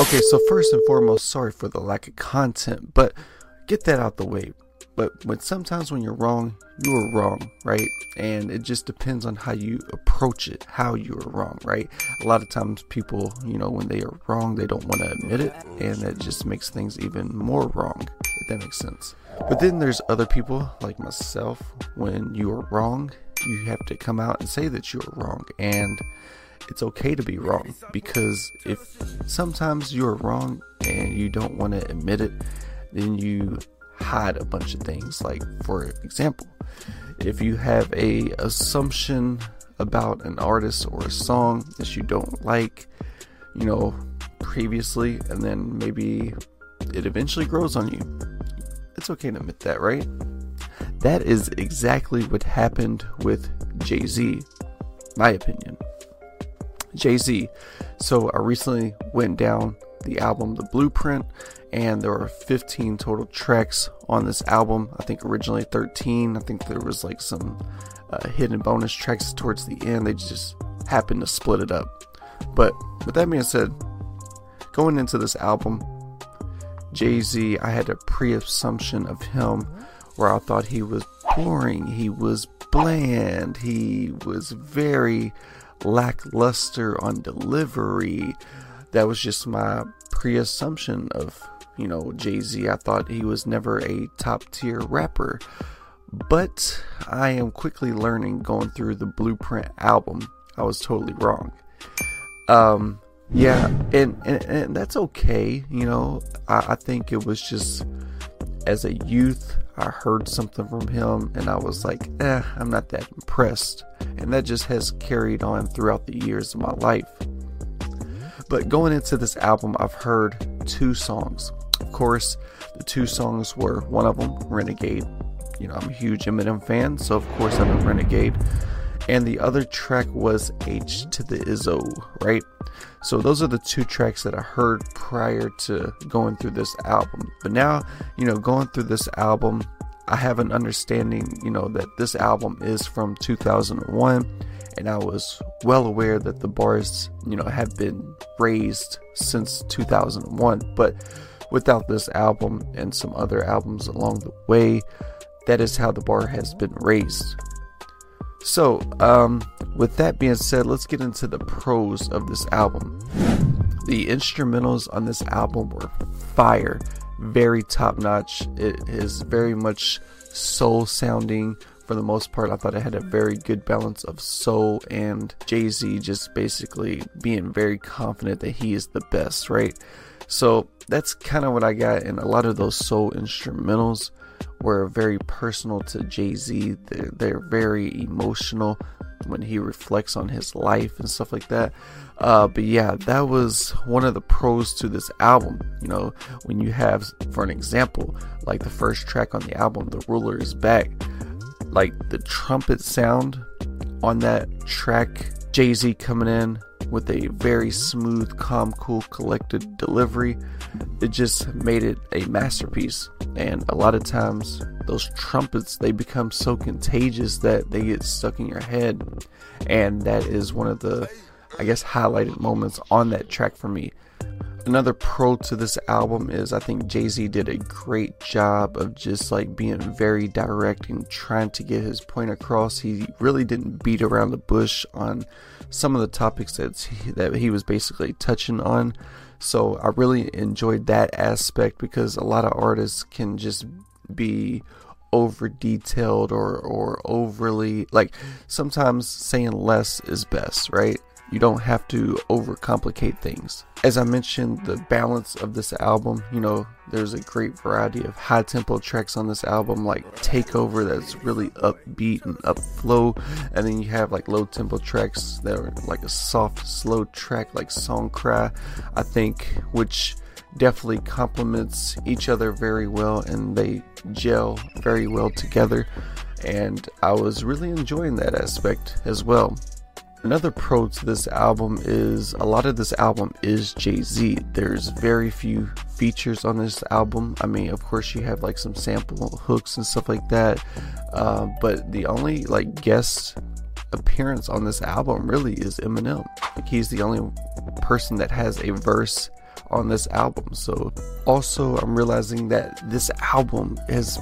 Okay, so first and foremost, sorry for the lack of content, but get that out the way. But when sometimes when you're wrong, you are wrong, right? And it just depends on how you approach it, how you are wrong, right? A lot of times people, you know, when they are wrong, they don't want to admit it, and that just makes things even more wrong, if that makes sense. But then there's other people like myself, when you are wrong, you have to come out and say that you are wrong. And it's okay to be wrong because if sometimes you're wrong and you don't want to admit it, then you hide a bunch of things. Like for example, if you have a assumption about an artist or a song that you don't like, you know, previously, and then maybe it eventually grows on you. It's okay to admit that, right? That is exactly what happened with Jay Z, my opinion. Jay Z. So I recently went down the album The Blueprint, and there are 15 total tracks on this album. I think originally 13. I think there was like some uh, hidden bonus tracks towards the end. They just happened to split it up. But with that being said, going into this album, Jay Z, I had a pre assumption of him where I thought he was boring, he was bland, he was very lackluster on delivery. That was just my pre assumption of, you know, Jay Z. I thought he was never a top tier rapper. But I am quickly learning going through the Blueprint album. I was totally wrong. Um, yeah, and, and, and that's okay. You know, I, I think it was just as a youth, I heard something from him and I was like, eh, I'm not that impressed. And that just has carried on throughout the years of my life. But going into this album, I've heard two songs. Of course, the two songs were one of them, Renegade. You know, I'm a huge Eminem fan, so of course I'm a Renegade. And the other track was H to the Izzo, right? So those are the two tracks that I heard prior to going through this album. But now, you know, going through this album, I have an understanding, you know, that this album is from 2001 and I was well aware that the bars, you know, have been raised since 2001, but without this album and some other albums along the way, that is how the bar has been raised. So, um, with that being said, let's get into the pros of this album. The instrumentals on this album were fire, very top notch. It is very much soul sounding for the most part. I thought it had a very good balance of soul and Jay Z just basically being very confident that he is the best, right? So that's kind of what I got, and a lot of those soul instrumentals were very personal to Jay Z. They're, they're very emotional when he reflects on his life and stuff like that. Uh, but yeah, that was one of the pros to this album. You know, when you have, for an example, like the first track on the album, The Ruler is Back, like the trumpet sound on that track, Jay Z coming in with a very smooth, calm, cool, collected delivery. It just made it a masterpiece. And a lot of times, those trumpets they become so contagious that they get stuck in your head, and that is one of the, I guess, highlighted moments on that track for me. Another pro to this album is I think Jay Z did a great job of just like being very direct and trying to get his point across. He really didn't beat around the bush on some of the topics that he, that he was basically touching on. So I really enjoyed that aspect because a lot of artists can just be over detailed or or overly like sometimes saying less is best, right? You don't have to overcomplicate things. As I mentioned, the balance of this album, you know, there's a great variety of high tempo tracks on this album, like Takeover, that's really upbeat and upflow. And then you have like low tempo tracks that are like a soft, slow track, like Song Cry, I think, which definitely complements each other very well and they gel very well together. And I was really enjoying that aspect as well. Another pro to this album is a lot of this album is Jay Z. There's very few features on this album. I mean, of course, you have like some sample hooks and stuff like that, uh, but the only like guest appearance on this album really is Eminem. Like, he's the only person that has a verse on this album. So also I'm realizing that this album has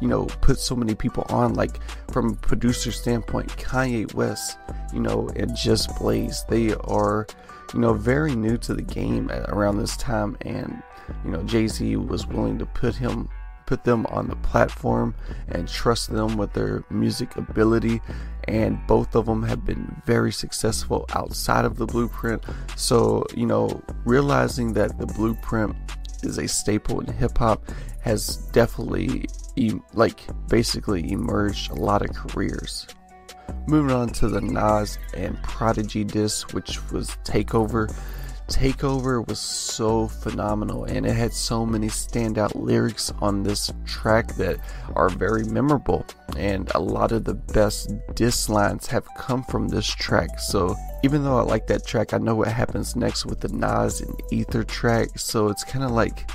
you know put so many people on like from a producer standpoint Kanye West you know and Just Blaze they are you know very new to the game around this time and you know Jay-Z was willing to put him put them on the platform and trust them with their music ability and both of them have been very successful outside of the blueprint. So you know realizing that the blueprint is a staple in hip hop has definitely like basically emerged a lot of careers. Moving on to the Nas and Prodigy disc which was Takeover. Takeover was so phenomenal and it had so many standout lyrics on this track that are very memorable and a lot of the best diss lines have come from this track. So even though I like that track I know what happens next with the Nas and Ether track so it's kind of like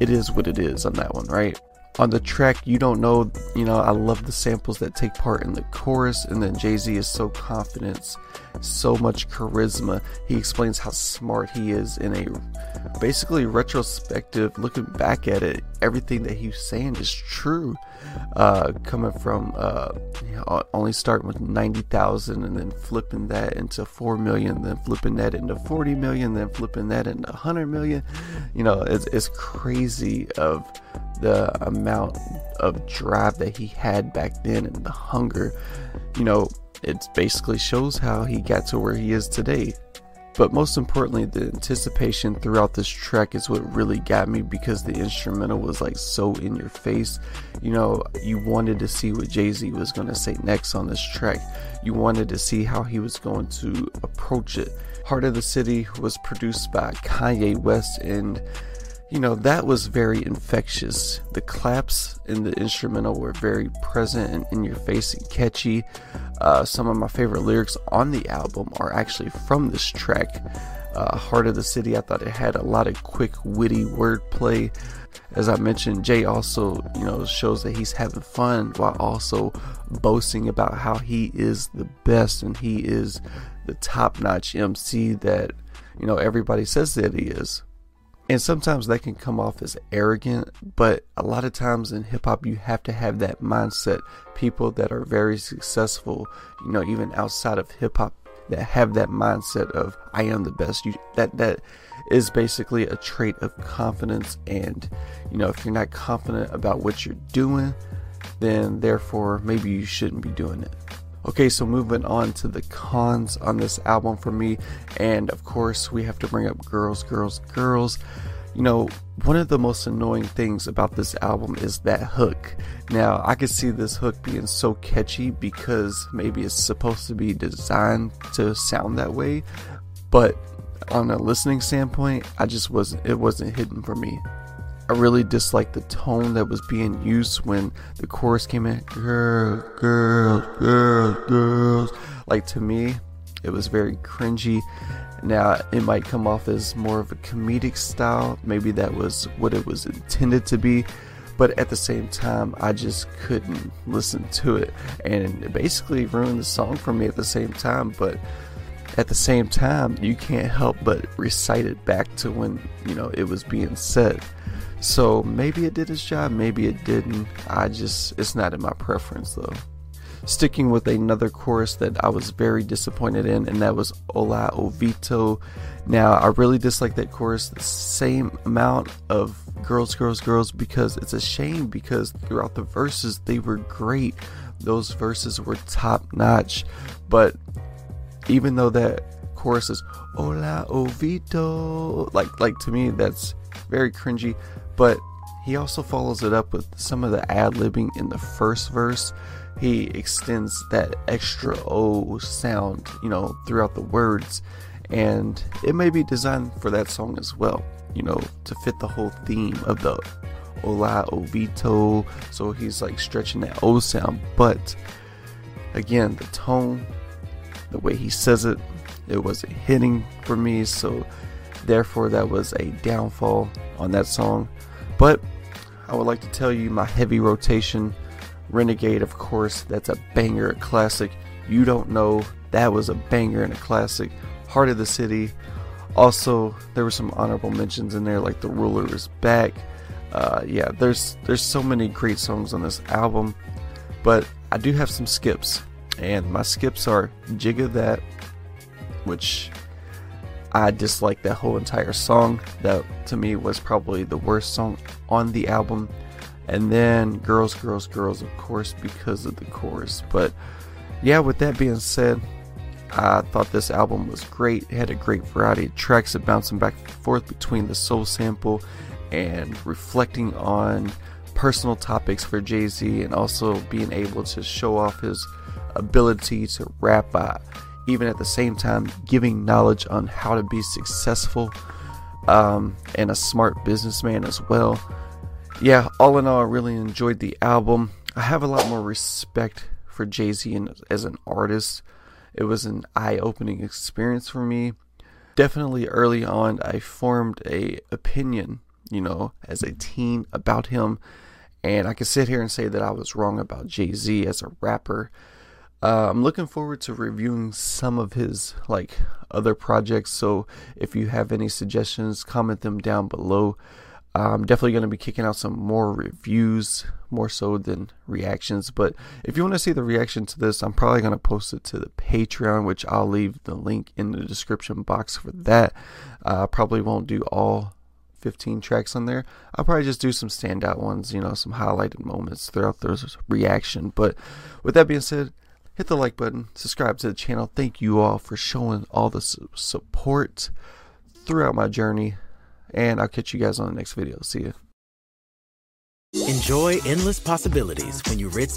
it is what it is on that one right on the track you don't know you know i love the samples that take part in the chorus and then jay-z is so confident so much charisma he explains how smart he is in a basically retrospective looking back at it everything that he's saying is true uh, coming from uh, you know, only starting with 90,000 and then flipping that into 4 million, then flipping that into 40 million, then flipping that into 100 million. You know, it's, it's crazy of the amount of drive that he had back then and the hunger. You know, it basically shows how he got to where he is today. But most importantly, the anticipation throughout this track is what really got me because the instrumental was like so in your face. You know, you wanted to see what Jay Z was going to say next on this track. You wanted to see how he was going to approach it. Heart of the City was produced by Kanye West and you know, that was very infectious. The claps in the instrumental were very present and in your face and catchy. Uh, some of my favorite lyrics on the album are actually from this track. Uh, Heart of the City, I thought it had a lot of quick, witty wordplay. As I mentioned, Jay also, you know, shows that he's having fun while also boasting about how he is the best and he is the top notch MC that, you know, everybody says that he is. And sometimes that can come off as arrogant, but a lot of times in hip hop, you have to have that mindset. People that are very successful, you know, even outside of hip hop, that have that mindset of I am the best. You that that is basically a trait of confidence. And you know, if you're not confident about what you're doing, then therefore maybe you shouldn't be doing it. Okay, so moving on to the cons on this album for me, and of course, we have to bring up Girls, Girls, Girls. You know, one of the most annoying things about this album is that hook. Now, I could see this hook being so catchy because maybe it's supposed to be designed to sound that way, but on a listening standpoint, I just wasn't, it wasn't hidden for me. I really disliked the tone that was being used when the chorus came in. Girls, girls, girls, girls. Like to me, it was very cringy. Now, it might come off as more of a comedic style. Maybe that was what it was intended to be. But at the same time, I just couldn't listen to it. And it basically ruined the song for me at the same time. But at the same time, you can't help but recite it back to when, you know, it was being said. So maybe it did its job, maybe it didn't. I just, it's not in my preference though. Sticking with another chorus that I was very disappointed in, and that was Hola Hovito. Now, I really dislike that chorus the same amount of girls, girls, girls because it's a shame because throughout the verses they were great. Those verses were top notch, but even though that chorus is Hola Hovito, like like to me that's very cringy. But he also follows it up with some of the ad libbing in the first verse. He extends that extra O sound, you know, throughout the words. And it may be designed for that song as well, you know, to fit the whole theme of the Hola Hovito. So he's like stretching that O sound. But again, the tone, the way he says it, it wasn't hitting for me. So therefore, that was a downfall on that song. But I would like to tell you my heavy rotation Renegade, of course, that's a banger, a classic. You don't know that was a banger and a classic. Heart of the City, Also, there were some honorable mentions in there, like "The Ruler Is Back." Uh, yeah, there's there's so many great songs on this album, but I do have some skips, and my skips are "Jigga That," which I dislike that whole entire song. That to me was probably the worst song on the album. And then Girls, Girls, Girls, of course, because of the chorus. But yeah, with that being said, I thought this album was great. It had a great variety of tracks that bouncing back and forth between the soul sample and reflecting on personal topics for Jay Z and also being able to show off his ability to rap by even at the same time giving knowledge on how to be successful um, and a smart businessman as well. Yeah, all in all, I really enjoyed the album. I have a lot more respect for Jay Z as an artist. It was an eye opening experience for me. Definitely early on, I formed a opinion, you know, as a teen about him. And I can sit here and say that I was wrong about Jay Z as a rapper uh, I'm looking forward to reviewing some of his like other projects. So if you have any suggestions, comment them down below. I'm definitely going to be kicking out some more reviews, more so than reactions. But if you want to see the reaction to this, I'm probably going to post it to the Patreon, which I'll leave the link in the description box for that. Uh, I probably won't do all 15 tracks on there. I'll probably just do some standout ones, you know, some highlighted moments throughout the reaction. But with that being said, hit the like button, subscribe to the channel. Thank you all for showing all the su support throughout my journey. And I'll catch you guys on the next video. See ya. Enjoy endless possibilities when you Ritz